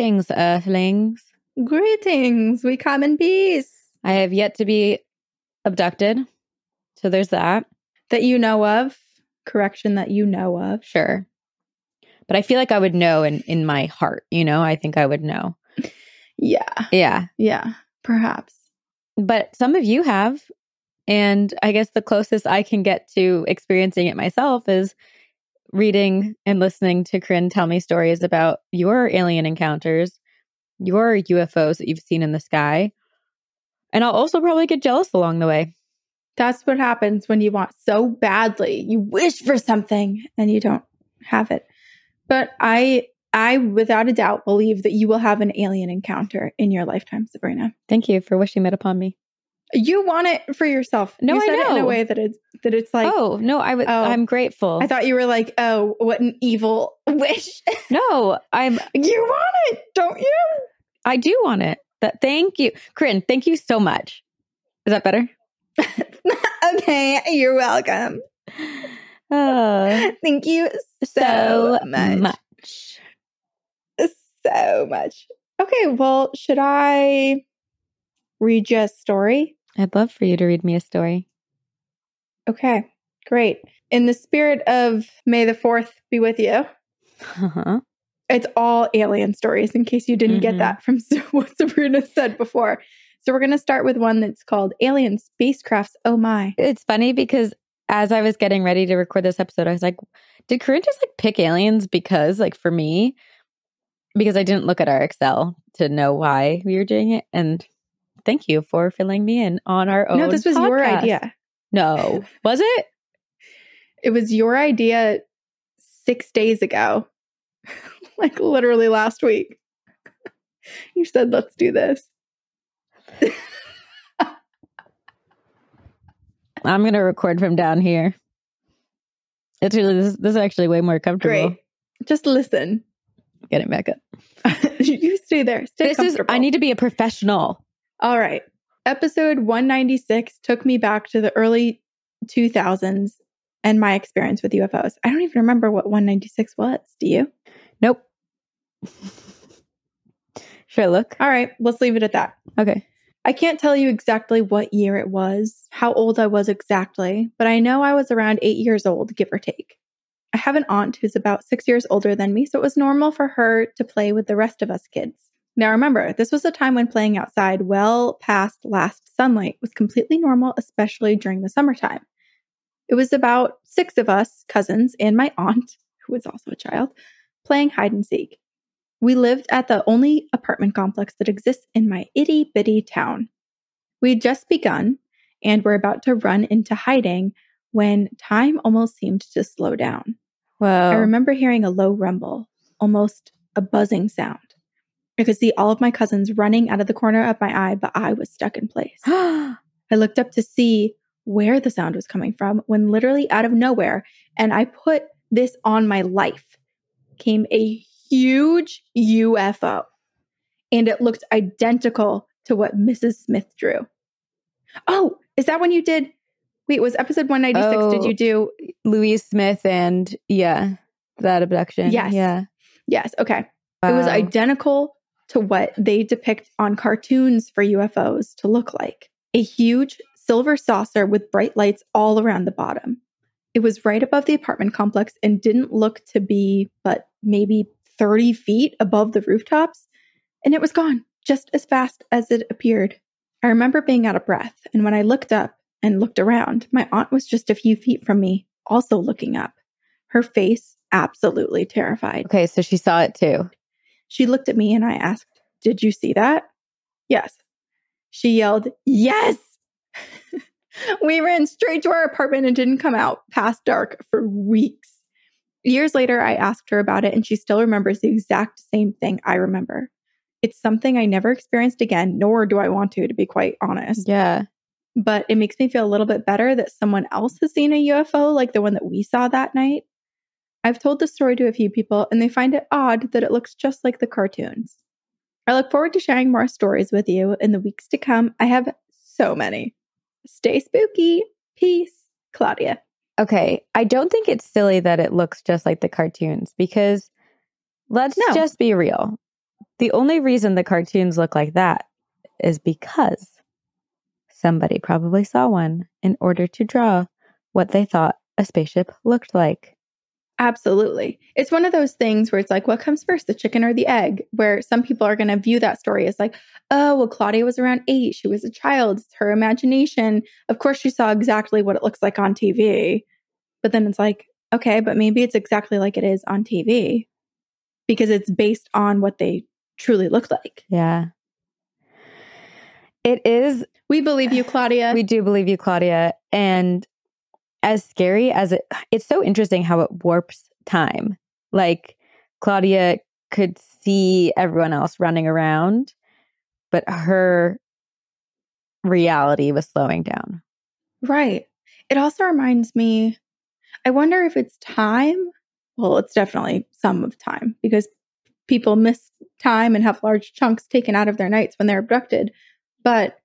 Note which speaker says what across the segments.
Speaker 1: Greetings, Earthlings.
Speaker 2: Greetings. We come in peace.
Speaker 1: I have yet to be abducted. So there's that.
Speaker 2: That you know of. Correction that you know of.
Speaker 1: Sure. But I feel like I would know in, in my heart, you know? I think I would know.
Speaker 2: Yeah.
Speaker 1: Yeah.
Speaker 2: Yeah. Perhaps.
Speaker 1: But some of you have. And I guess the closest I can get to experiencing it myself is reading and listening to Corinne tell me stories about your alien encounters, your UFOs that you've seen in the sky. And I'll also probably get jealous along the way.
Speaker 2: That's what happens when you want so badly. You wish for something and you don't have it. But I I without a doubt believe that you will have an alien encounter in your lifetime, Sabrina.
Speaker 1: Thank you for wishing that upon me.
Speaker 2: You want it for yourself.
Speaker 1: No,
Speaker 2: you
Speaker 1: I
Speaker 2: it in a way that it's that it's like
Speaker 1: oh, no, I would
Speaker 2: Oh.
Speaker 1: I'm grateful.
Speaker 2: I thought you were like, oh, what an evil wish.
Speaker 1: no, I'm
Speaker 2: you want it, don't you?
Speaker 1: I do want it. That thank you. Corinne, thank you so much. Is that better?
Speaker 2: okay, you're welcome.
Speaker 1: Uh,
Speaker 2: Thank you
Speaker 1: so
Speaker 2: so, much.
Speaker 1: much.
Speaker 2: So much. Okay, well, should I read a story?
Speaker 1: I'd love for you to read me a story.
Speaker 2: Okay, great. In the spirit of May the 4th be with you,
Speaker 1: Uh-huh.
Speaker 2: it's all alien stories in case you didn't
Speaker 1: Mhm.
Speaker 2: get that from what Sabrina said before. So we're going to start with one that's called Alien Spacecrafts Oh My.
Speaker 1: It's funny because as I was getting ready to record this episode, I was like, did Corinne just like pick aliens because, like, for me, because I didn't look at our Excel to know why we were doing it. And thank you for filling me in on our own.
Speaker 2: no, this was your idea.
Speaker 1: No, was it?
Speaker 2: It was your idea 6 days ago. like literally last week. you said let's do this.
Speaker 1: I'm gonna record from down here. It's really this, this is actually way more comfortable.
Speaker 2: Great. Just listen.
Speaker 1: Getting back up.
Speaker 2: you stay there. Stay
Speaker 1: this is. I need to be a professional.
Speaker 2: All right. Episode 196 took me back to the early 2000s and my experience with UFOs. I don't even remember what 196 was. Do you?
Speaker 1: Nope. Should I look?
Speaker 2: All right. Let's leave it at that.
Speaker 1: Okay.
Speaker 2: I can't tell you exactly what year it was, how old I was exactly, but I know I was around eight years old, give or take. I have an aunt who's about six years older than me, so it was normal for her to play with the rest of us kids. Now remember, this was a time when playing outside well past last sunlight was completely normal, especially during the summertime. It was about six of us, cousins, and my aunt, who was also a child, playing hide and seek. We lived at the only apartment complex that exists in my itty bitty town. We had just begun and were about to run into hiding when time almost seemed to slow down.
Speaker 1: Well,
Speaker 2: I remember hearing a low rumble, almost a buzzing sound. I could see all of my cousins running out of the corner of my eye, but I was stuck in place. I looked up to see where the sound was coming from when literally out of nowhere, and I put this on my life, came a huge UFO. And it looked identical to what Mrs. Smith drew. Oh, is that when you did? Wait, was episode 196. Did
Speaker 1: Oh.
Speaker 2: you do?
Speaker 1: Louise Smith and yeah, that abduction.
Speaker 2: Yes.
Speaker 1: Yeah.
Speaker 2: Yes. Okay. It was identical to what they depict on cartoons for UFOs to look like a huge silver saucer with bright lights all around the bottom. It was right above the apartment complex and didn't look to be but maybe 30 feet above the rooftops. And it was gone just as fast as it appeared. I remember being out of breath. And when I looked up and looked around, my aunt was just a few feet from me, also looking up, her face absolutely terrified.
Speaker 1: Okay, so she saw it too.
Speaker 2: She looked at me and I asked, Did you see that? Yes. She yelled, Yes. we ran straight to our apartment and didn't come out past dark for weeks. Years later, I asked her about it and she still remembers the exact same thing I remember. It's something I never experienced again, nor do I want to, to be quite honest.
Speaker 1: Yeah.
Speaker 2: But it makes me feel a little bit better that someone else has seen a UFO like the one that we saw that night. I've told this story to a few people and they find it odd that it looks just like the cartoons. I look forward to sharing more stories with you in the weeks to come. I have so many. Stay spooky. Peace. Claudia.
Speaker 1: Okay. I don't think it's silly that it looks just like the cartoons because let's
Speaker 2: No.
Speaker 1: just be real. The only reason the cartoons look like that is because somebody probably saw one in order to draw what they thought a spaceship looked like.
Speaker 2: Absolutely. It's one of those things where it's like, what comes first, the chicken or the egg? Where some people are going to view that story as like, oh, well, Claudia was around eight. She was a child. It's her imagination. Of course, she saw exactly what it looks like on TV. But then it's like, okay, but maybe it's exactly like it is on TV because it's based on what they truly look like.
Speaker 1: Yeah. It is.
Speaker 2: We believe you, Claudia.
Speaker 1: We do believe you, Claudia. And as scary as it, it's so interesting how it warps time. Like Claudia could see everyone else running around, but her reality was slowing down.
Speaker 2: Right. It also reminds me, I wonder if it's time. Well, it's definitely some of time because people miss time and have large chunks taken out of their nights when they're abducted. But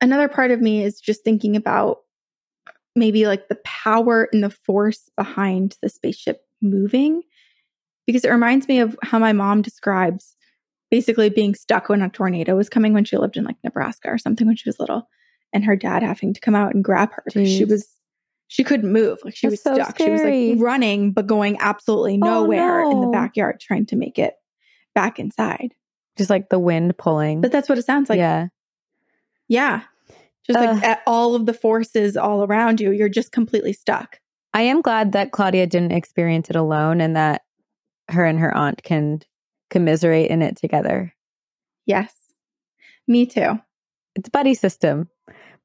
Speaker 2: another part of me is just thinking about maybe like the power and the force behind the spaceship moving. Because it reminds me of how my mom describes basically being stuck when a tornado was coming when she lived in like Nebraska or something when she was little and her dad having to come out and grab her because she was she couldn't move like she
Speaker 1: That's
Speaker 2: was
Speaker 1: so
Speaker 2: stuck. She was like running but going absolutely
Speaker 1: Oh,
Speaker 2: nowhere in the backyard trying to make it back inside.
Speaker 1: Just like the wind pulling.
Speaker 2: but that's what it sounds like.
Speaker 1: Yeah.
Speaker 2: yeah just like at all of the forces all around you you're just completely stuck
Speaker 1: I am glad that Claudia didn't experience it alone and that her and her aunt can commiserate in it together.
Speaker 2: yes me too
Speaker 1: It's buddy system.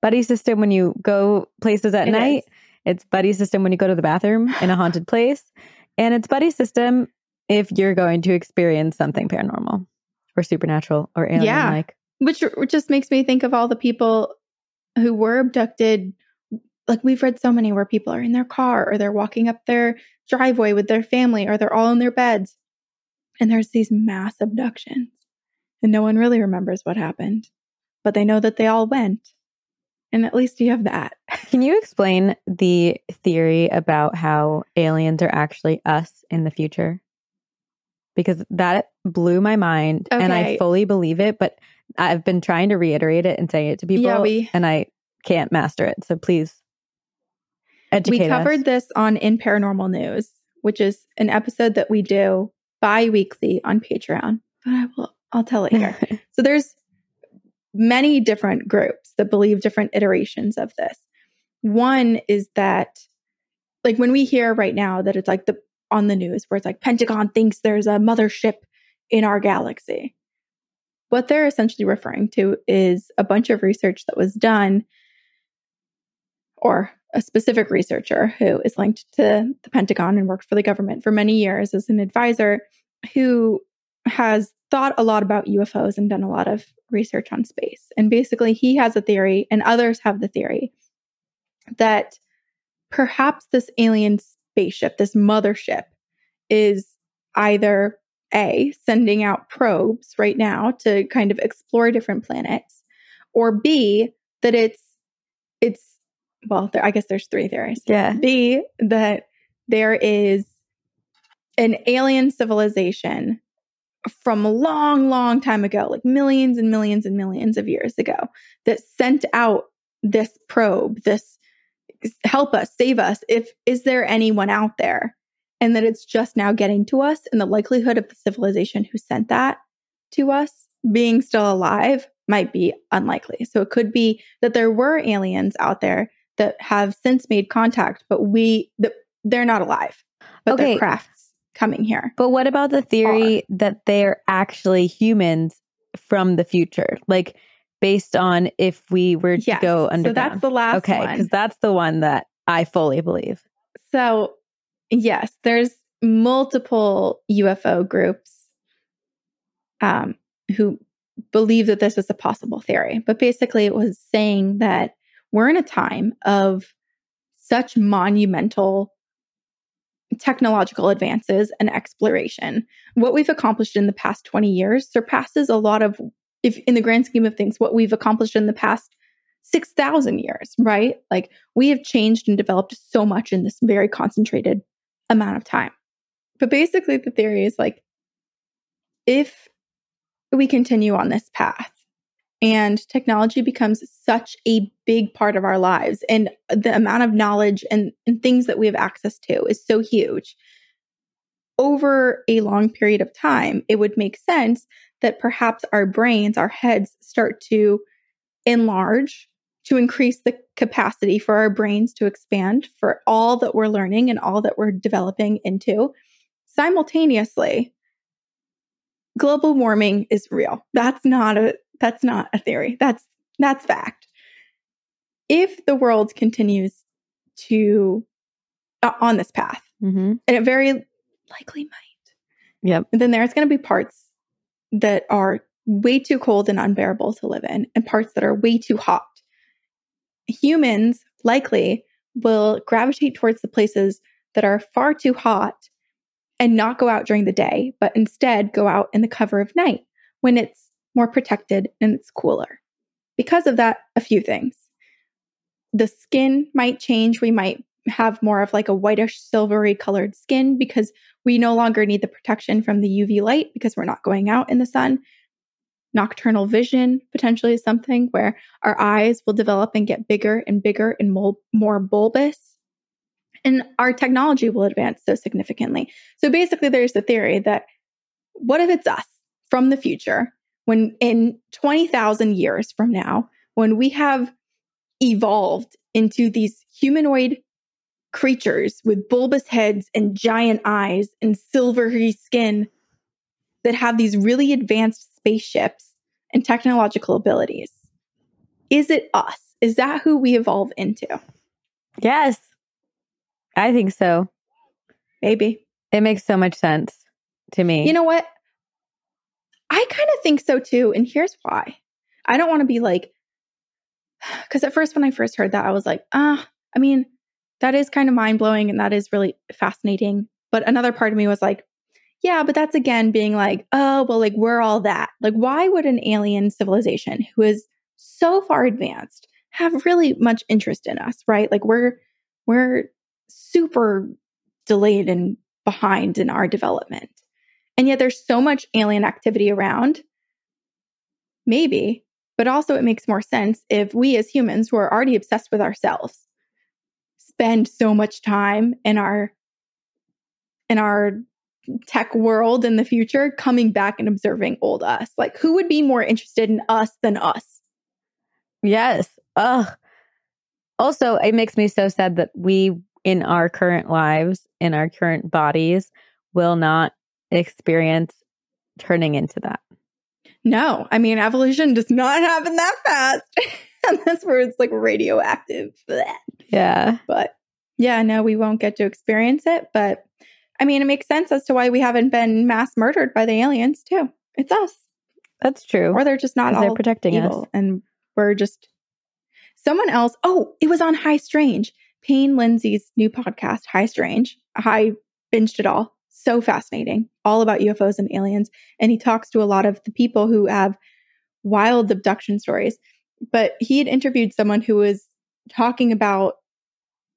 Speaker 1: Buddy system when you go places at
Speaker 2: It
Speaker 1: night.
Speaker 2: is.
Speaker 1: It's buddy system when you go to the bathroom in a haunted place. And it's buddy system if you're going to experience something paranormal or supernatural or alien like.
Speaker 2: which which just makes me think of all the people who were abducted like we've read so many where people are in their car or they're walking up their driveway with their family or they're all in their beds and there's these mass abductions and no one really remembers what happened but they know that they all went and at least you have that
Speaker 1: Can you explain the theory about how aliens are actually us in the future? Because that blew my mind and I fully believe it, but I've been trying to reiterate it and say it to people
Speaker 2: Yeah, we-
Speaker 1: and I can't master it. So please educate
Speaker 2: we covered
Speaker 1: us.
Speaker 2: this on in paranormal news which is an episode that we do bi-weekly on patreon but i will i'll tell it here so there's many different groups that believe different iterations of this one is that like when we hear right now that it's like the on the news where it's like pentagon thinks there's a mothership in our galaxy what they're essentially referring to is a bunch of research that was done or a specific researcher who is linked to the Pentagon and worked for the government for many years as an advisor who has thought a lot about UFOs and done a lot of research on space. And basically, he has a theory, and others have the theory that perhaps this alien spaceship, this mothership, is either A, sending out probes right now to kind of explore different planets, or B, that it's it's well, there, I guess there's three theories.
Speaker 1: yeah.
Speaker 2: B, that there is an alien civilization from a long, long time ago, like millions and millions and millions of years ago, that sent out this probe, this help us, save us. If is there anyone out there? And that it's just now getting to us, and the likelihood of the civilization who sent that to us being still alive might be unlikely. So it could be that there were aliens out there that have since made contact, but we that they're not alive, but
Speaker 1: Okay.
Speaker 2: their crafts coming here.
Speaker 1: But what about the theory that they're actually humans from the future? Like based on if we were to
Speaker 2: Yes.
Speaker 1: go
Speaker 2: so that's the last
Speaker 1: okay, because that's the one that I fully believe.
Speaker 2: So, yes, there's multiple UFO groups um, who believe that this is a possible theory. But basically, it was saying that we're in a time of such monumental technological advances and exploration. What we've accomplished in the past 20 years surpasses a lot of, if in the grand scheme of things, what we've accomplished in the past 6,000 years, right? Like we have changed and developed so much in this very concentrated amount of time. But basically, the theory is like if we continue on this path and technology becomes such a big part of our lives and the amount of knowledge and, and things that we have access to is so huge over a long period of time it would make sense that perhaps our brains our heads start to enlarge to increase the capacity for our brains to expand for all that we're learning and all that we're developing into simultaneously global warming is real that's not a that's not a theory that's that's fact if the world continues to uh, on this path
Speaker 1: Mm-hmm.
Speaker 2: and it very likely might
Speaker 1: Yep.
Speaker 2: then there's going to be parts that are way too cold and unbearable to live in and parts that are way too hot humans likely will gravitate towards the places that are far too hot and not go out during the day, but instead go out in the cover of night when it's more protected and it's cooler. Because of that, a few things. The skin might change. We might have more of like a whitish, silvery colored skin because we no longer need the protection from the UV light because we're not going out in the sun. Nocturnal vision potentially is something where our eyes will develop and get bigger and bigger and more, bulbous. And our technology will advance so significantly. So basically, there's the theory that what if it's us from the future when in 20,000 years from now, when we have evolved into these humanoid creatures with bulbous heads and giant eyes and silvery skin that have these really advanced spaceships and technological abilities. Is it us? Is that who we evolve into?
Speaker 1: Yes. I think so.
Speaker 2: Maybe.
Speaker 1: It makes so much sense to me.
Speaker 2: You know what? I kind of think so too. And here's why. I don't want to be like, because at first, when I first heard that, I was like, ah, I mean, that is kind of mind blowing and that is really fascinating. But another part of me was like, yeah, but that's again being like, oh, well, like we're all that. Like, why would an alien civilization who is so far advanced have really much interest in us, right? Like we're we're super delayed and behind in our development. And yet there's so much alien activity around. Maybe, but also it makes more sense if we as humans who are already obsessed with ourselves spend so much time in our in our tech world in the future coming back and observing old us. Like who would be more interested in us than us?
Speaker 1: yes. Ugh. Also, it makes me so sad that we, in our current lives, in our current bodies, will not experience turning into that.
Speaker 2: No, I mean evolution does not happen that fast. and that's where it's like radioactive. Blech.
Speaker 1: Yeah.
Speaker 2: But yeah, no, we won't get to experience it. But I mean, it makes sense as to why we haven't been mass murdered by the aliens, too. It's us.
Speaker 1: That's true.
Speaker 2: Or they're just not all
Speaker 1: they're protecting us.
Speaker 2: And we're just someone else. Oh, it was on High Strange. Payne Lindsay's new podcast, High Strange. I binged it all. So fascinating. All about UFOs and aliens. And he talks to a lot of the people who have wild abduction stories. But he had interviewed someone who was talking about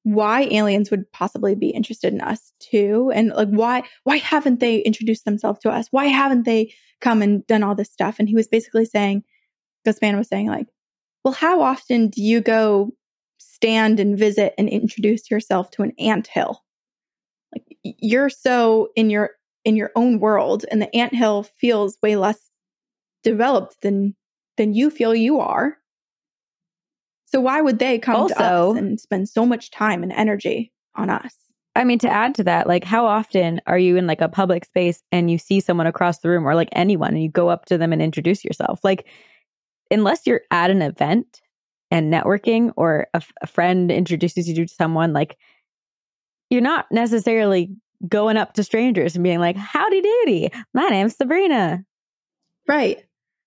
Speaker 2: why aliens would possibly be interested in us too. And like why why haven't they introduced themselves to us? Why haven't they come and done all this stuff? And he was basically saying this man was saying like well how often do you go stand and visit and introduce yourself to an ant hill? Like you're so in your in your own world and the ant hill feels way less developed than than you feel you are so why would they come to us and spend so much time and energy on us
Speaker 1: I mean, to add to that, like, how often are you in like a public space and you see someone across the room or like anyone and you go up to them and introduce yourself? Like, unless you're at an event and networking or a, f- a friend introduces you to someone, like, you're not necessarily going up to strangers and being like, howdy doody, my name's Sabrina.
Speaker 2: Right.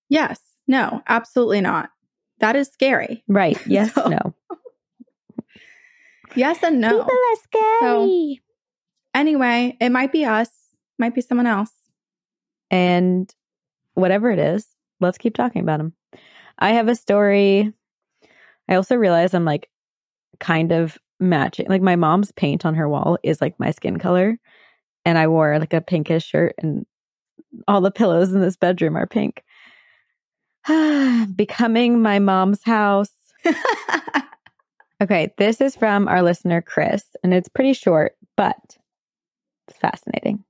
Speaker 2: Yes. No, absolutely not. That is scary.
Speaker 1: Right. Yes.
Speaker 2: So-
Speaker 1: no.
Speaker 2: Yes and no.
Speaker 1: People are scary.
Speaker 2: Anyway, it might be us, might be someone else.
Speaker 1: and whatever it is, let's keep talking about them. I have a story. I also realize I'm like kind of matching. Like my mom's paint on her wall is like my skin color, and I wore like a pinkish shirt and all the pillows in this bedroom are pink. Becoming my mom's house. okay, this is from our listener, Chris, and it's pretty short, but it's fascinating.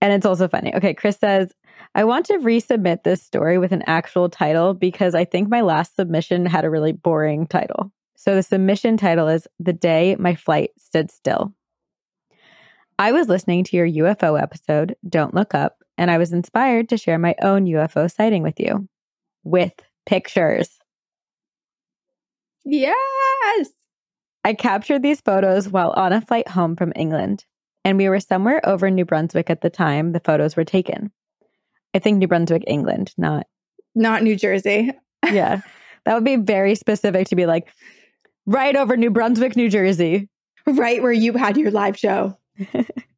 Speaker 1: And it's also funny. Okay, Chris says, I want to resubmit this story with an actual title because I think my last submission had a really boring title. So the submission title is The Day My Flight Stood Still. I was listening to your UFO episode, Don't Look Up, and I was inspired to share my own UFO sighting with you with pictures.
Speaker 2: Yes.
Speaker 1: I captured these photos while on a flight home from England, and we were somewhere over New Brunswick at the time the photos were taken. I think New Brunswick, England, not
Speaker 2: not New Jersey.
Speaker 1: yeah. That would be very specific to be like right over New Brunswick, New Jersey.
Speaker 2: Right where you had your live show.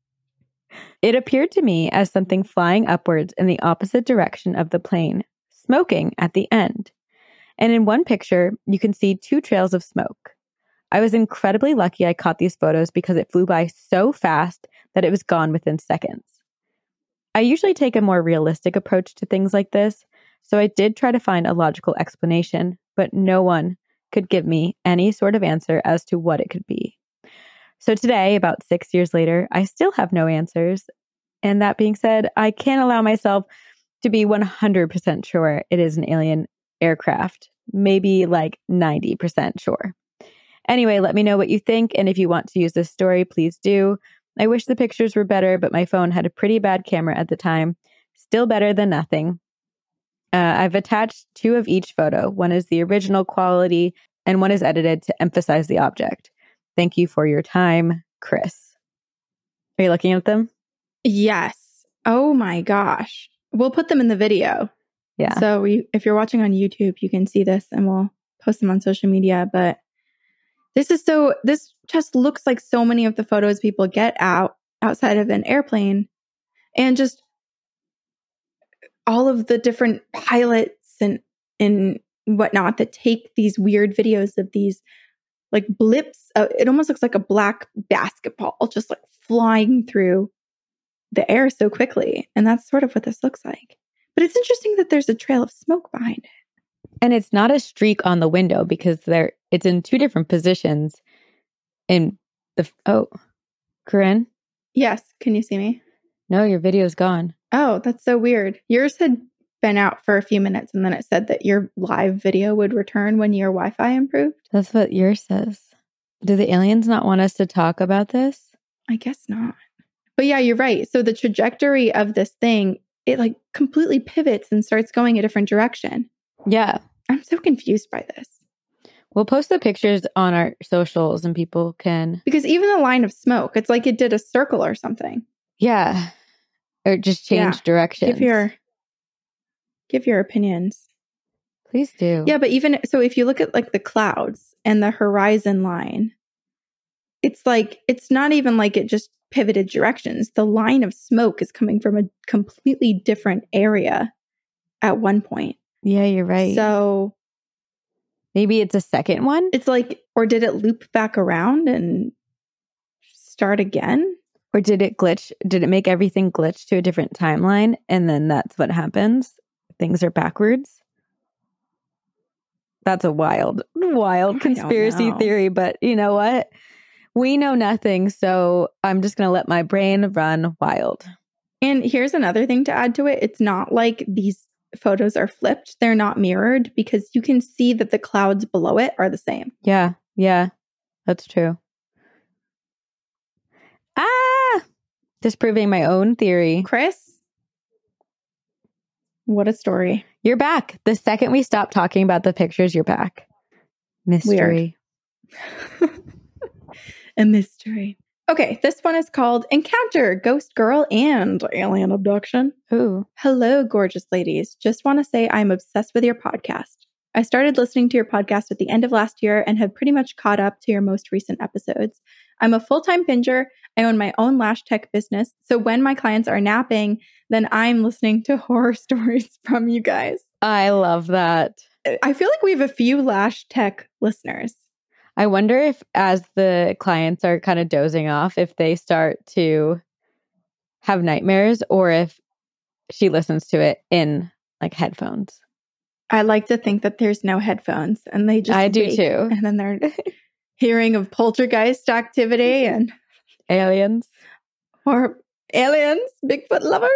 Speaker 1: it appeared to me as something flying upwards in the opposite direction of the plane, smoking at the end. And in one picture, you can see two trails of smoke. I was incredibly lucky I caught these photos because it flew by so fast that it was gone within seconds. I usually take a more realistic approach to things like this, so I did try to find a logical explanation, but no one could give me any sort of answer as to what it could be. So today, about six years later, I still have no answers. And that being said, I can't allow myself to be 100% sure it is an alien aircraft, maybe like 90% sure. Anyway, let me know what you think. And if you want to use this story, please do. I wish the pictures were better, but my phone had a pretty bad camera at the time. Still better than nothing. Uh, I've attached two of each photo. One is the original quality, and one is edited to emphasize the object. Thank you for your time, Chris. Are you looking at them?
Speaker 2: Yes. Oh my gosh. We'll put them in the video.
Speaker 1: Yeah.
Speaker 2: So we, if you're watching on YouTube, you can see this and we'll post them on social media. But this is so, this just looks like so many of the photos people get out outside of an airplane and just all of the different pilots and, and whatnot that take these weird videos of these like blips. Uh, it almost looks like a black basketball just like flying through the air so quickly. And that's sort of what this looks like. But it's interesting that there's a trail of smoke behind it.
Speaker 1: And it's not a streak on the window because there it's in two different positions in the oh Corinne?
Speaker 2: Yes. Can you see me?
Speaker 1: No, your video's gone.
Speaker 2: Oh, that's so weird. Yours had been out for a few minutes and then it said that your live video would return when your Wi Fi improved.
Speaker 1: That's what yours says. Do the aliens not want us to talk about this?
Speaker 2: I guess not. But yeah, you're right. So the trajectory of this thing, it like completely pivots and starts going a different direction.
Speaker 1: Yeah.
Speaker 2: I'm so confused by this.
Speaker 1: We'll post the pictures on our socials and people can.
Speaker 2: Because even the line of smoke, it's like it did a circle or something.
Speaker 1: Yeah. Or just change yeah. direction.
Speaker 2: Give your give your opinions.
Speaker 1: Please do.
Speaker 2: Yeah, but even so if you look at like the clouds and the horizon line, it's like it's not even like it just pivoted directions. The line of smoke is coming from a completely different area at one point.
Speaker 1: Yeah, you're right.
Speaker 2: So
Speaker 1: maybe it's a second one.
Speaker 2: It's like, or did it loop back around and start again?
Speaker 1: Or did it glitch? Did it make everything glitch to a different timeline? And then that's what happens? Things are backwards? That's a wild, wild conspiracy theory. But you know what? We know nothing. So I'm just going to let my brain run wild.
Speaker 2: And here's another thing to add to it it's not like these photos are flipped, they're not mirrored because you can see that the clouds below it are the same.
Speaker 1: Yeah. Yeah. That's true. Ah, disproving my own theory.
Speaker 2: Chris, what a story.
Speaker 1: You're back. The second we stop talking about the pictures, you're back. Mystery.
Speaker 2: a mystery. Okay, this one is called Encounter Ghost Girl and Alien Abduction.
Speaker 1: Ooh.
Speaker 2: Hello, gorgeous ladies. Just want to say I'm obsessed with your podcast. I started listening to your podcast at the end of last year and have pretty much caught up to your most recent episodes. I'm a full time binger. I own my own lash tech business. So when my clients are napping, then I'm listening to horror stories from you guys.
Speaker 1: I love that.
Speaker 2: I feel like we have a few lash tech listeners.
Speaker 1: I wonder if, as the clients are kind of dozing off, if they start to have nightmares or if she listens to it in like headphones.
Speaker 2: I like to think that there's no headphones and they just
Speaker 1: I do too.
Speaker 2: And then they're hearing of poltergeist activity and
Speaker 1: Aliens.
Speaker 2: or aliens, Bigfoot lovers.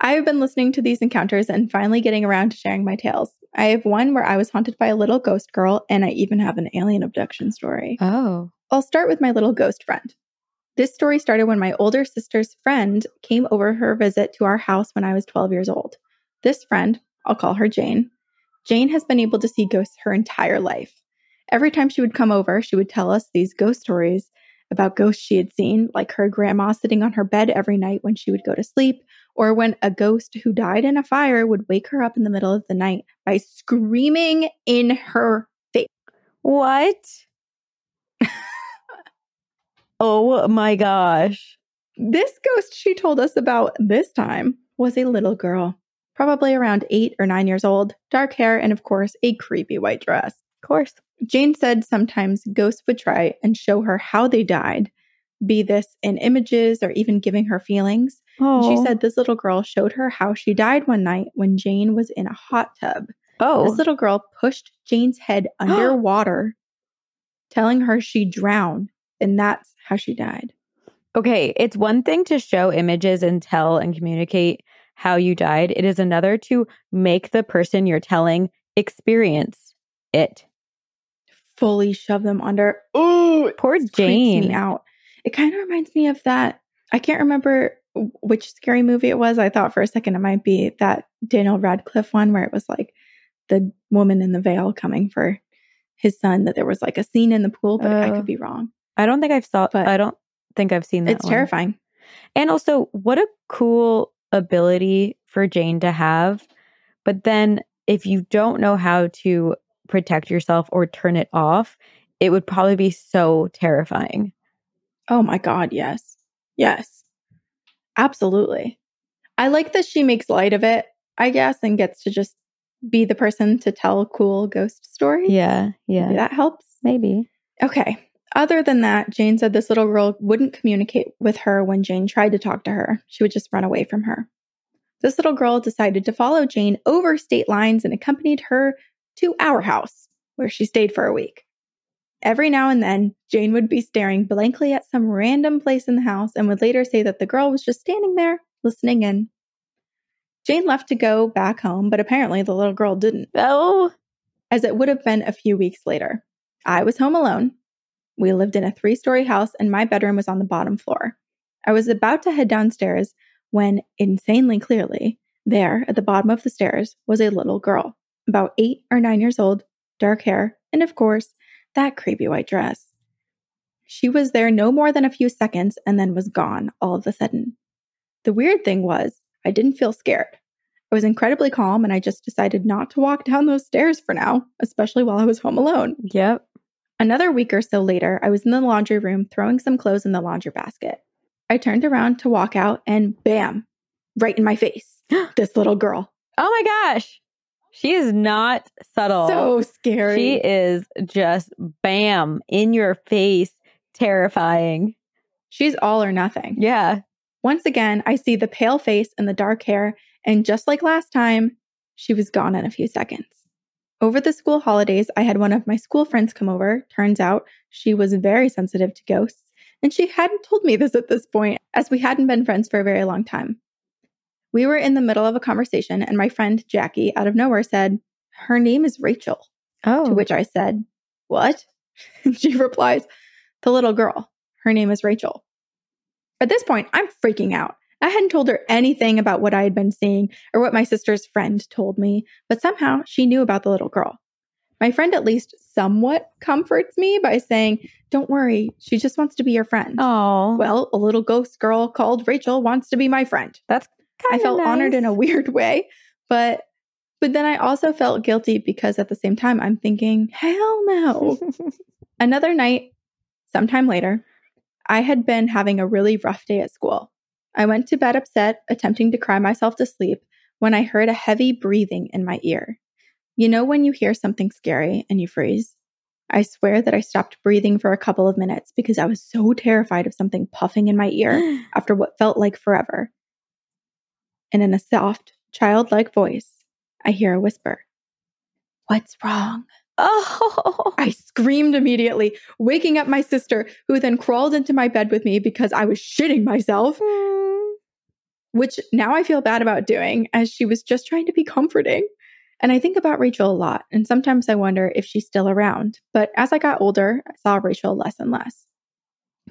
Speaker 2: I have been listening to these encounters and finally getting around to sharing my tales. I have one where I was haunted by a little ghost girl, and I even have an alien abduction story.
Speaker 1: Oh.
Speaker 2: I'll start with my little ghost friend. This story started when my older sister's friend came over her visit to our house when I was 12 years old. This friend, I'll call her Jane, Jane has been able to see ghosts her entire life. Every time she would come over, she would tell us these ghost stories about ghosts she had seen, like her grandma sitting on her bed every night when she would go to sleep, or when a ghost who died in a fire would wake her up in the middle of the night by screaming in her face.
Speaker 1: What? oh my gosh.
Speaker 2: This ghost she told us about this time was a little girl, probably around eight or nine years old, dark hair, and of course, a creepy white dress.
Speaker 1: Of course.
Speaker 2: Jane said sometimes ghosts would try and show her how they died, be this in images or even giving her feelings.
Speaker 1: Oh.
Speaker 2: She said this little girl showed her how she died one night when Jane was in a hot tub.
Speaker 1: Oh.
Speaker 2: This little girl pushed Jane's head underwater, telling her she drowned, and that's how she died.
Speaker 1: Okay, it's one thing to show images and tell and communicate how you died. It is another to make the person you're telling experience it.
Speaker 2: Fully shove them under. Ooh, it
Speaker 1: Poor Jane.
Speaker 2: me out. It kind of reminds me of that. I can't remember which scary movie it was. I thought for a second it might be that Daniel Radcliffe one where it was like the woman in the veil coming for his son. That there was like a scene in the pool, but I
Speaker 1: Oh.
Speaker 2: could be wrong.
Speaker 1: I don't think I've saw
Speaker 2: But
Speaker 1: I don't think I've seen that.
Speaker 2: It's
Speaker 1: one.
Speaker 2: terrifying.
Speaker 1: And also, what a cool ability for Jane to have. But then, if you don't know how to protect yourself or turn it off, it would probably be so terrifying.
Speaker 2: Oh my God, yes. Yes. Absolutely. I like that she makes light of it, I guess, and gets to just be the person to tell cool ghost stories.
Speaker 1: Yeah, yeah,
Speaker 2: Maybe that helps.
Speaker 1: maybe.
Speaker 2: Okay. Other than that, Jane said this little girl wouldn't communicate with her when Jane tried to talk to her. She would just run away from her. This little girl decided to follow Jane over state lines and accompanied her to our house, where she stayed for a week. Every now and then, Jane would be staring blankly at some random place in the house and would later say that the girl was just standing there, listening in. Jane left to go back home, but apparently the little girl didn't
Speaker 1: Oh,
Speaker 2: as it would have been a few weeks later. I was home alone. We lived in a three story house, and my bedroom was on the bottom floor. I was about to head downstairs when, insanely clearly, there at the bottom of the stairs was a little girl, about eight or nine years old, dark hair, and of course, that creepy white dress. She was there no more than a few seconds and then was gone all of a sudden. The weird thing was, I didn't feel scared. I was incredibly calm and I just decided not to walk down those stairs for now, especially while I was home alone.
Speaker 1: yep.
Speaker 2: Another week or so later, I was in the laundry room throwing some clothes in the laundry basket. I turned around to walk out and bam, right in my face, this little girl.
Speaker 1: Oh my gosh. She is not subtle.
Speaker 2: So scary.
Speaker 1: she is just bam in your face, terrifying.
Speaker 2: She's all or nothing.
Speaker 1: Yeah.
Speaker 2: Once again, I see the pale face and the dark hair, and just like last time, she was gone in a few seconds. Over the school holidays, I had one of my school friends come over. Turns out she was very sensitive to ghosts, and she hadn't told me this at this point, as we hadn't been friends for a very long time. We were in the middle of a conversation, and my friend Jackie, out of nowhere, said, Her name is Rachel.
Speaker 1: Oh.
Speaker 2: To which I said, What? And she replies, The little girl. Her name is Rachel. At this point, I'm freaking out. I hadn't told her anything about what I had been seeing or what my sister's friend told me, but somehow she knew about the little girl. My friend at least somewhat comforts me by saying, Don't worry, she just wants to be your friend.
Speaker 1: Oh.
Speaker 2: Well, a little ghost girl called Rachel wants to be my friend.
Speaker 1: that's
Speaker 2: I felt honored in a weird way, but but then I also felt guilty because at the same time I'm thinking, hell no. Another night, sometime later, I had been having a really rough day at school. I went to bed upset, attempting to cry myself to sleep, when I heard a heavy breathing in my ear. You know when you hear something scary and you freeze? I swear that I stopped breathing for a couple of minutes because I was so terrified of something puffing in my ear after what felt like forever. And in a soft, childlike voice, I hear a whisper What's wrong?
Speaker 1: Oh,
Speaker 2: I screamed immediately, waking up my sister, who then crawled into my bed with me because I was shitting myself, mm. which now I feel bad about doing as she was just trying to be comforting. And I think about Rachel a lot, and sometimes I wonder if she's still around. But as I got older, I saw Rachel less and less.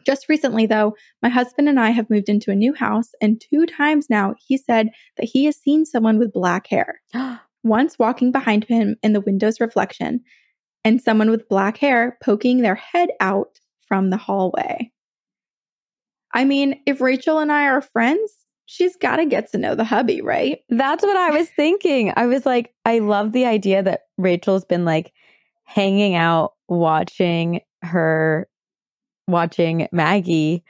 Speaker 2: Just recently, though, my husband and I have moved into a new house, and two times now he said that he has seen someone with black hair. Once walking behind him in the window's reflection, and someone with black hair poking their head out from the hallway. I mean, if Rachel and I are friends, she's got to get to know the hubby, right?
Speaker 1: That's what I was thinking. I was like, I love the idea that Rachel's been like hanging out, watching her, watching Maggie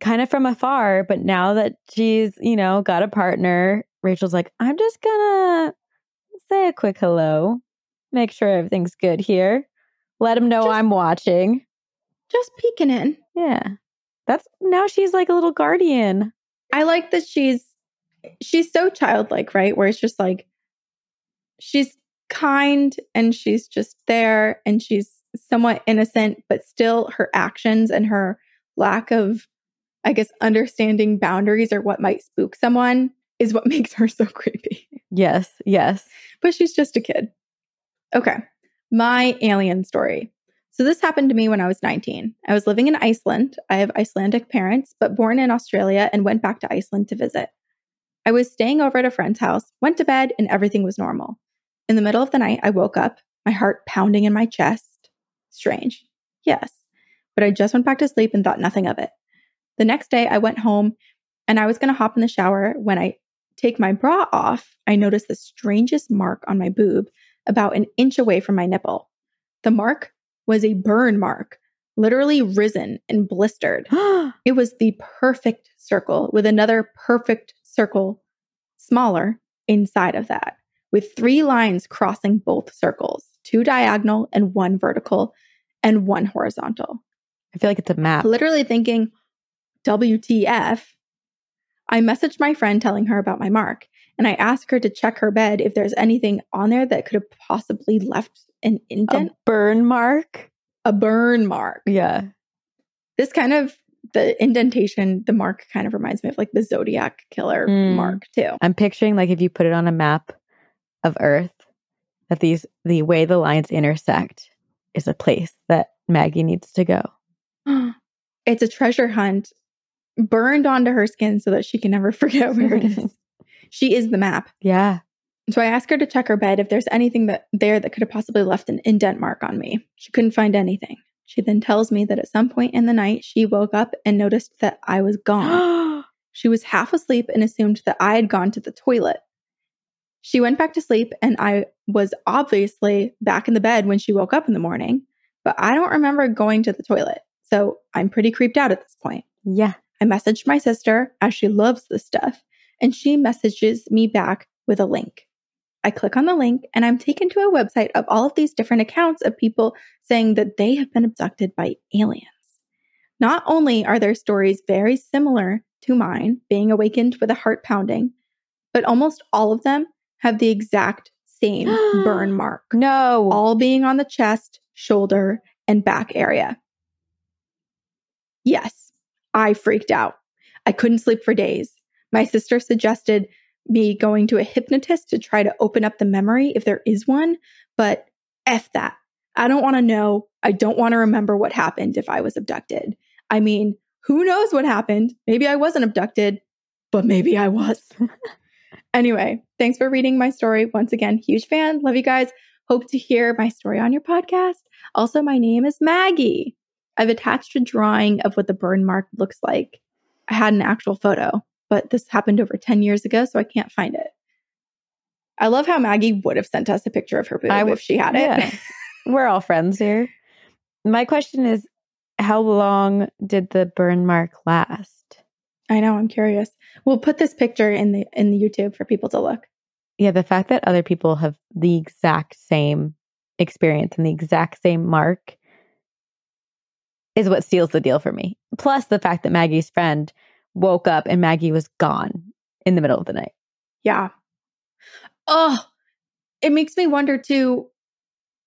Speaker 1: kind of from afar. But now that she's, you know, got a partner, Rachel's like, I'm just gonna say a quick hello, make sure everything's good here, let him know
Speaker 2: Just-
Speaker 1: I'm watching.
Speaker 2: Just peeking in.
Speaker 1: Yeah. That's now she's like a little guardian.
Speaker 2: I like that she's she's so childlike, right? Where it's just like she's kind and she's just there and she's somewhat innocent, but still her actions and her lack of, I guess, understanding boundaries or what might spook someone is what makes her so creepy.
Speaker 1: Yes, yes.
Speaker 2: But she's just a kid. Okay. My alien story. So, this happened to me when I was 19. I was living in Iceland. I have Icelandic parents, but born in Australia and went back to Iceland to visit. I was staying over at a friend's house, went to bed, and everything was normal. In the middle of the night, I woke up, my heart pounding in my chest. Strange. Yes. But I just went back to sleep and thought nothing of it. The next day, I went home and I was going to hop in the shower. When I take my bra off, I noticed the strangest mark on my boob about an inch away from my nipple. The mark was a burn mark, literally risen and blistered. It was the perfect circle with another perfect circle, smaller, inside of that, with three lines crossing both circles two diagonal and one vertical, and one horizontal.
Speaker 1: I feel like it's a map.
Speaker 2: Literally thinking, WTF. I messaged my friend telling her about my mark, and I asked her to check her bed if there's anything on there that could have possibly left an indent.
Speaker 1: A burn mark.
Speaker 2: a burn mark.
Speaker 1: Yeah.
Speaker 2: This kind of the indentation, the mark kind of reminds me of like the Zodiac killer
Speaker 1: Mm.
Speaker 2: mark too.
Speaker 1: I'm picturing like if you put it on a map of Earth, that these the way the lines intersect is a place that Maggie needs to go.
Speaker 2: it's a treasure hunt burned onto her skin so that she can never forget where it is. she is the map.
Speaker 1: Yeah.
Speaker 2: So I asked her to check her bed if there's anything that there that could have possibly left an indent mark on me. She couldn't find anything. She then tells me that at some point in the night she woke up and noticed that I was gone. She was half asleep and assumed that I had gone to the toilet. She went back to sleep, and I was obviously back in the bed when she woke up in the morning, but I don't remember going to the toilet. So I'm pretty creeped out at this point.
Speaker 1: yeah.
Speaker 2: I messaged my sister as she loves this stuff, and she messages me back with a link. I click on the link and I'm taken to a website of all of these different accounts of people saying that they have been abducted by aliens. Not only are their stories very similar to mine, being awakened with a heart pounding, but almost all of them have the exact same burn mark,
Speaker 1: No.
Speaker 2: all being on the chest, shoulder, and back area. Yes, I freaked out. I couldn't sleep for days. My sister suggested me going to a hypnotist to try to open up the memory if there is one, but F that. I don't want to know. I don't want to remember what happened if I was abducted. I mean, who knows what happened? Maybe I wasn't abducted, but maybe I was. anyway, thanks for reading my story. Once again, huge fan. Love you guys. Hope to hear my story on your podcast. Also, my name is Maggie. I've attached a drawing of what the burn mark looks like. I had an actual photo, but this happened over 10 years ago, so I can't find it. I love how Maggie would have sent us a picture of her boob
Speaker 1: I
Speaker 2: if she had it.
Speaker 1: yeah. We're all friends here. My question is how long did the burn mark last?
Speaker 2: I know, I'm curious. We'll put this picture in the in the YouTube for people to look.
Speaker 1: Yeah, the fact that other people have the exact same experience and the exact same mark is what seals the deal for me. Plus the fact that Maggie's friend woke up and Maggie was gone in the middle of the night.
Speaker 2: Yeah. Oh, it makes me wonder too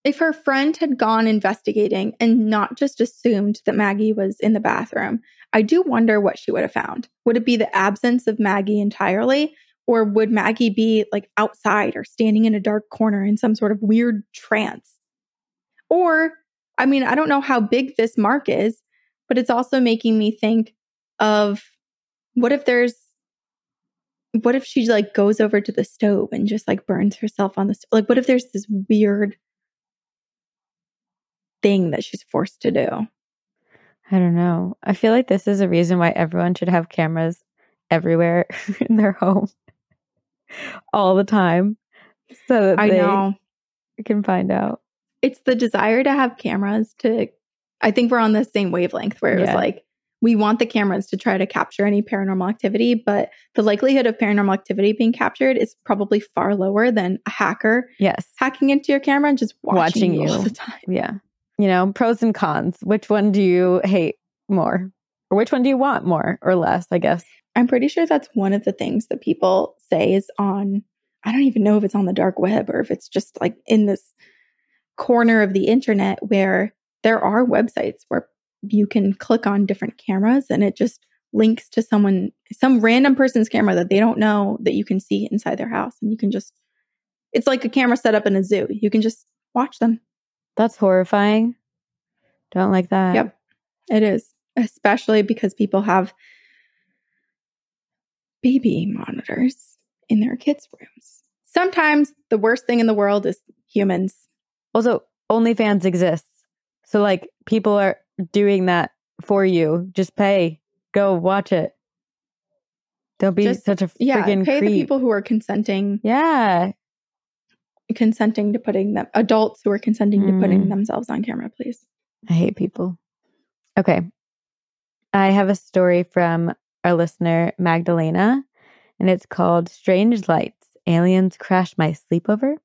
Speaker 2: if her friend had gone investigating and not just assumed that Maggie was in the bathroom. I do wonder what she would have found. Would it be the absence of Maggie entirely? Or would Maggie be like outside or standing in a dark corner in some sort of weird trance? Or, I mean, I don't know how big this mark is, but it's also making me think of what if there's what if she like goes over to the stove and just like burns herself on the stove? Like, what if there's this weird thing that she's forced to do?
Speaker 1: I don't know. I feel like this is a reason why everyone should have cameras everywhere in their home all the time so that I they know. can find out.
Speaker 2: It's the desire to have cameras to I think we're on the same wavelength where it yeah. was like we want the cameras to try to capture any paranormal activity, but the likelihood of paranormal activity being captured is probably far lower than a hacker
Speaker 1: yes.
Speaker 2: hacking into your camera and just watching, watching you, you all the time.
Speaker 1: Yeah. You know, pros and cons. Which one do you hate more? Or which one do you want more or less, I guess?
Speaker 2: I'm pretty sure that's one of the things that people say is on, I don't even know if it's on the dark web or if it's just like in this corner of the internet where there are websites where you can click on different cameras and it just links to someone, some random person's camera that they don't know that you can see inside their house. And you can just, it's like a camera set up in a zoo. You can just watch them.
Speaker 1: That's horrifying. Don't like that.
Speaker 2: Yep, it is. Especially because people have baby monitors in their kids' rooms. Sometimes the worst thing in the world is humans.
Speaker 1: Also, OnlyFans exists. So, like, people are doing that for you. Just pay. Go watch it. Don't be Just, such a freaking yeah,
Speaker 2: pay
Speaker 1: creep.
Speaker 2: the people who are consenting.
Speaker 1: Yeah,
Speaker 2: consenting to putting them adults who are consenting mm. to putting mm. themselves on camera, please.
Speaker 1: I hate people. Okay, I have a story from our listener Magdalena, and it's called "Strange Lights." Aliens crash my sleepover.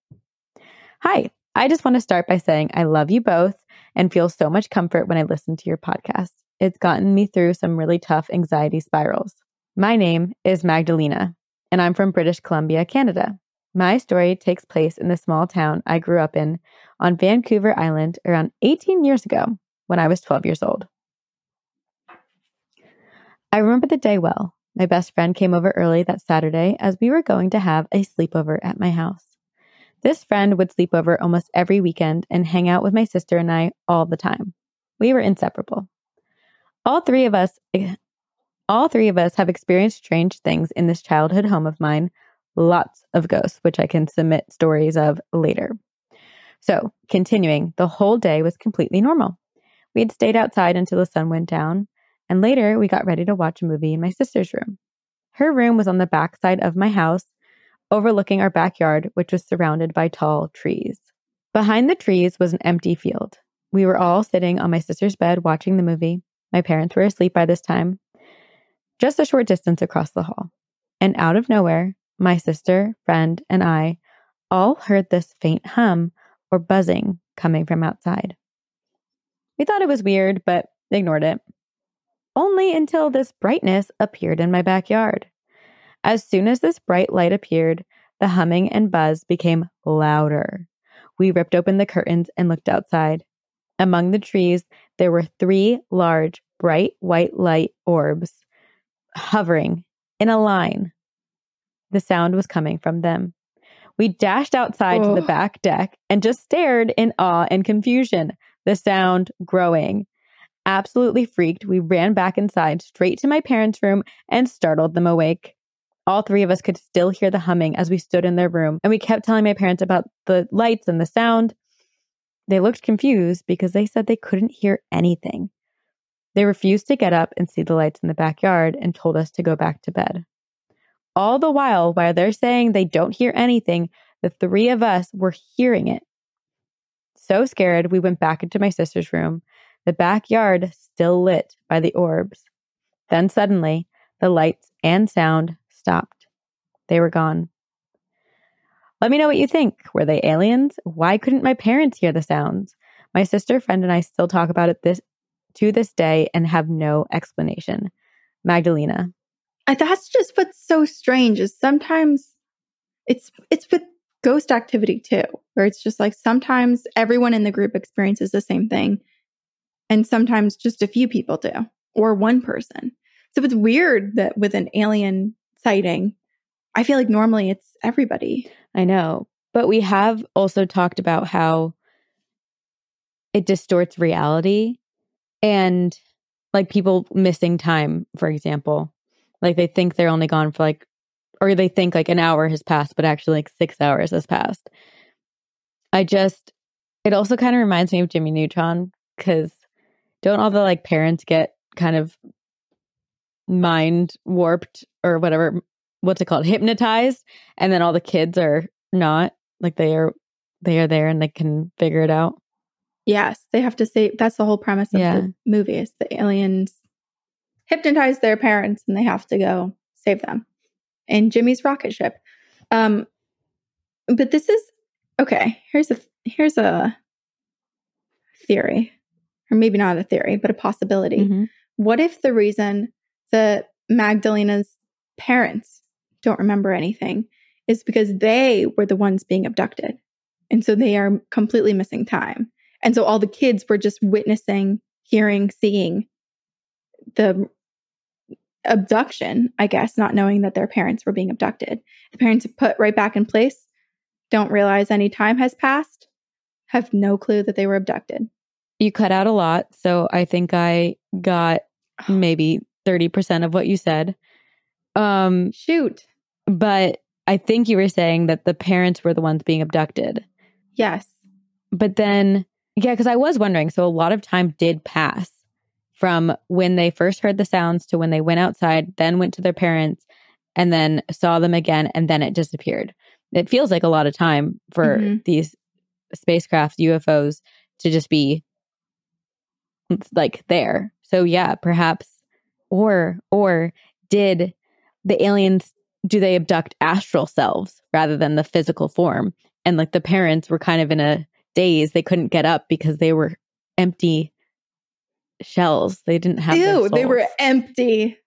Speaker 1: Hi, I just want to start by saying I love you both and feel so much comfort when I listen to your podcast. It's gotten me through some really tough anxiety spirals. My name is Magdalena, and I'm from British Columbia, Canada. My story takes place in the small town I grew up in on Vancouver Island around 18 years ago when I was 12 years old. I remember the day well. My best friend came over early that Saturday as we were going to have a sleepover at my house. This friend would sleep over almost every weekend and hang out with my sister and I all the time. We were inseparable. All three of us eh, all three of us have experienced strange things in this childhood home of mine, lots of ghosts, which I can submit stories of later. So, continuing, the whole day was completely normal. We had stayed outside until the sun went down, and later we got ready to watch a movie in my sister's room. Her room was on the back side of my house, overlooking our backyard, which was surrounded by tall trees. Behind the trees was an empty field. We were all sitting on my sister's bed watching the movie. My parents were asleep by this time, just a short distance across the hall. And out of nowhere, my sister, friend, and I all heard this faint hum or buzzing coming from outside. We thought it was weird, but ignored it. Only until this brightness appeared in my backyard. As soon as this bright light appeared, the humming and buzz became louder. We ripped open the curtains and looked outside. Among the trees, there were three large, bright white light orbs hovering in a line. The sound was coming from them. We dashed outside oh. to the back deck and just stared in awe and confusion, the sound growing. Absolutely freaked, we ran back inside, straight to my parents' room, and startled them awake. All three of us could still hear the humming as we stood in their room, and we kept telling my parents about the lights and the sound. They looked confused because they said they couldn't hear anything. They refused to get up and see the lights in the backyard and told us to go back to bed. All the while, while they're saying they don't hear anything, the three of us were hearing it. So scared, we went back into my sister's room, the backyard still lit by the orbs. Then suddenly, the lights and sound stopped. They were gone. Let me know what you think. Were they aliens? Why couldn't my parents hear the sounds? My sister, friend, and I still talk about it this to this day and have no explanation. Magdalena.
Speaker 2: That's just what's so strange is sometimes it's it's with ghost activity too, where it's just like sometimes everyone in the group experiences the same thing, and sometimes just a few people do, or one person. So it's weird that with an alien sighting, I feel like normally it's everybody.
Speaker 1: I know. But we have also talked about how it distorts reality and like people missing time, for example. Like they think they're only gone for like, or they think like an hour has passed, but actually like six hours has passed. I just, it also kind of reminds me of Jimmy Neutron because don't all the like parents get kind of mind warped or whatever what's it called hypnotized and then all the kids are not like they are they are there and they can figure it out
Speaker 2: yes they have to say that's the whole premise of yeah. the movie is the aliens hypnotize their parents and they have to go save them in jimmy's rocket ship um but this is okay here's a here's a theory or maybe not a theory but a possibility mm-hmm. what if the reason that magdalena's parents don't remember anything is because they were the ones being abducted. And so they are completely missing time. And so all the kids were just witnessing, hearing, seeing the abduction, I guess, not knowing that their parents were being abducted. The parents are put right back in place, don't realize any time has passed, have no clue that they were abducted.
Speaker 1: You cut out a lot. So I think I got maybe 30% of what you said.
Speaker 2: Um, Shoot.
Speaker 1: But I think you were saying that the parents were the ones being abducted.
Speaker 2: Yes.
Speaker 1: But then, yeah, because I was wondering. So a lot of time did pass from when they first heard the sounds to when they went outside, then went to their parents, and then saw them again, and then it disappeared. It feels like a lot of time for mm-hmm. these spacecraft UFOs to just be like there. So yeah, perhaps or or did the aliens do they abduct astral selves rather than the physical form? And like the parents were kind of in a daze. They couldn't get up because they were empty shells. They didn't have.
Speaker 2: Ew, they were empty.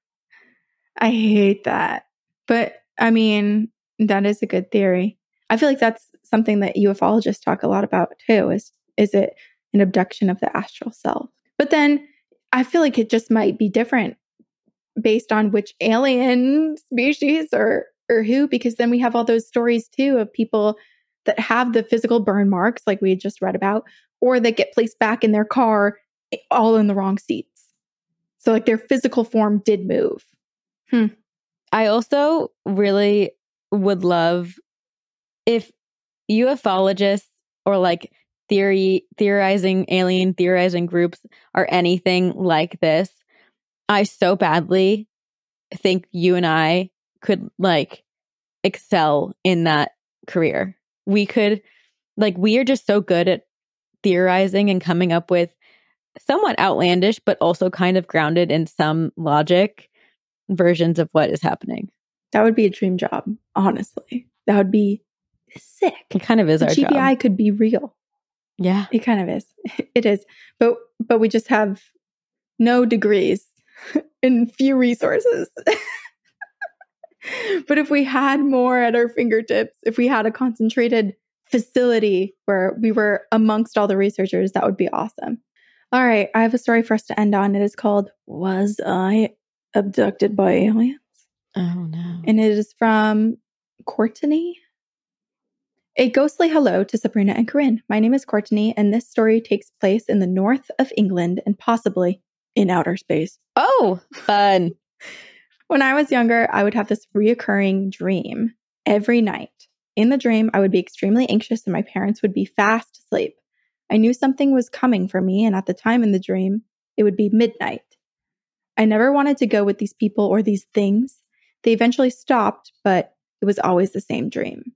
Speaker 2: I hate that. But I mean, that is a good theory. I feel like that's something that ufologists talk a lot about too. Is is it an abduction of the astral self? But then I feel like it just might be different based on which alien species or or who because then we have all those stories too of people that have the physical burn marks like we just read about or that get placed back in their car all in the wrong seats so like their physical form did move
Speaker 1: hmm. i also really would love if ufologists or like theory theorizing alien theorizing groups are anything like this I so badly think you and I could like excel in that career. We could, like, we are just so good at theorizing and coming up with somewhat outlandish, but also kind of grounded in some logic versions of what is happening.
Speaker 2: That would be a dream job, honestly. That would be sick.
Speaker 1: It kind of is
Speaker 2: the
Speaker 1: our
Speaker 2: GBI
Speaker 1: job.
Speaker 2: could be real.
Speaker 1: Yeah.
Speaker 2: It kind of is. It is. But but we just have no degrees and few resources. but if we had more at our fingertips, if we had a concentrated facility where we were amongst all the researchers, that would be awesome. All right, I have a story for us to end on. It is called Was I Abducted by Aliens?
Speaker 1: Oh, no.
Speaker 2: And it is from Courtney. A ghostly hello to Sabrina and Corinne. My name is Courtney, and this story takes place in the north of England and possibly in outer space.
Speaker 1: Oh, fun.
Speaker 2: when I was younger, I would have this reoccurring dream every night. In the dream, I would be extremely anxious and my parents would be fast asleep. I knew something was coming for me, and at the time in the dream, it would be midnight. I never wanted to go with these people or these things. They eventually stopped, but it was always the same dream.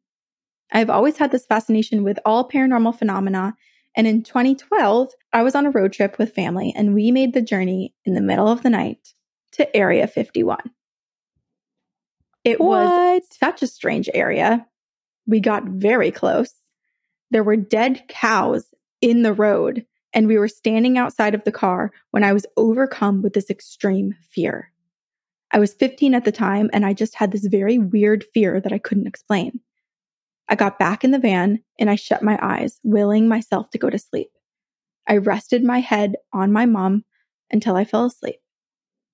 Speaker 2: I've always had this fascination with all paranormal phenomena and in 2012, I was on a road trip with family and we made the journey in the middle of the night to Area 51. It what? was such a strange area. We got very close. There were dead cows in the road, and we were standing outside of the car when I was overcome with this extreme fear. I was 15 at the time, and I just had this very weird fear that I couldn't explain. I got back in the van and I shut my eyes, willing myself to go to sleep. I rested my head on my mom until I fell asleep.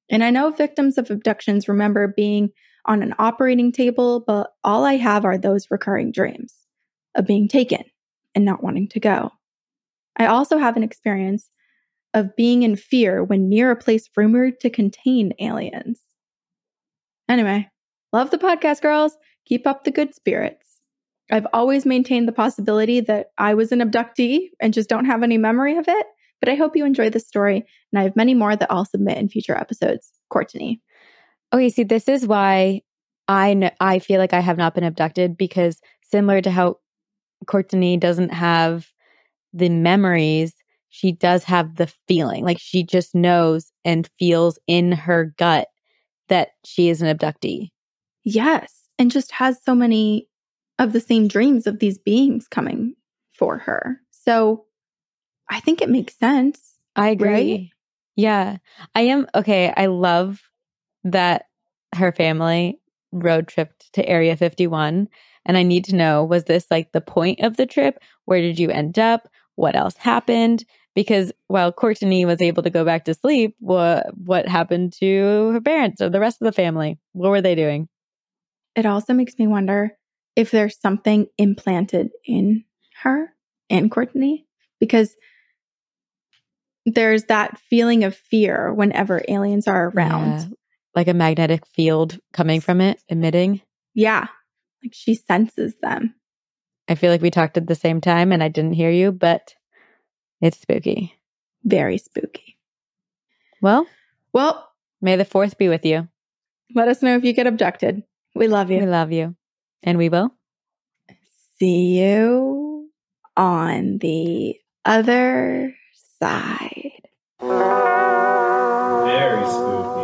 Speaker 2: And I know victims of abductions remember being on an operating table, but all I have are those recurring dreams of being taken and not wanting to go. I also have an experience of being in fear when near a place rumored to contain aliens. Anyway, love the podcast, girls. Keep up the good spirits. I've always maintained the possibility that I was an abductee and just don't have any memory of it. But I hope you enjoy this story, and I have many more that I'll submit in future episodes. Courtney.
Speaker 1: Okay, see, this is why I I feel like I have not been abducted because similar to how Courtney doesn't have the memories, she does have the feeling. Like she just knows and feels in her gut that she is an abductee.
Speaker 2: Yes, and just has so many of the same dreams of these beings coming for her. So I think it makes sense.
Speaker 1: I agree.
Speaker 2: Right?
Speaker 1: Yeah. I am okay. I love that her family road tripped to Area 51. And I need to know was this like the point of the trip? Where did you end up? What else happened? Because while Courtney was able to go back to sleep, what what happened to her parents or the rest of the family? What were they doing?
Speaker 2: It also makes me wonder if there's something implanted in her and Courtney because there's that feeling of fear whenever aliens are around.
Speaker 1: Yeah. Like a magnetic field coming from it, emitting.
Speaker 2: Yeah. Like she senses them.
Speaker 1: I feel like we talked at the same time and I didn't hear you, but it's spooky.
Speaker 2: Very spooky.
Speaker 1: Well,
Speaker 2: well,
Speaker 1: may the fourth be with you.
Speaker 2: Let us know if you get abducted. We love you.
Speaker 1: We love you. And we will
Speaker 2: see you on the other side.
Speaker 3: Very spooky.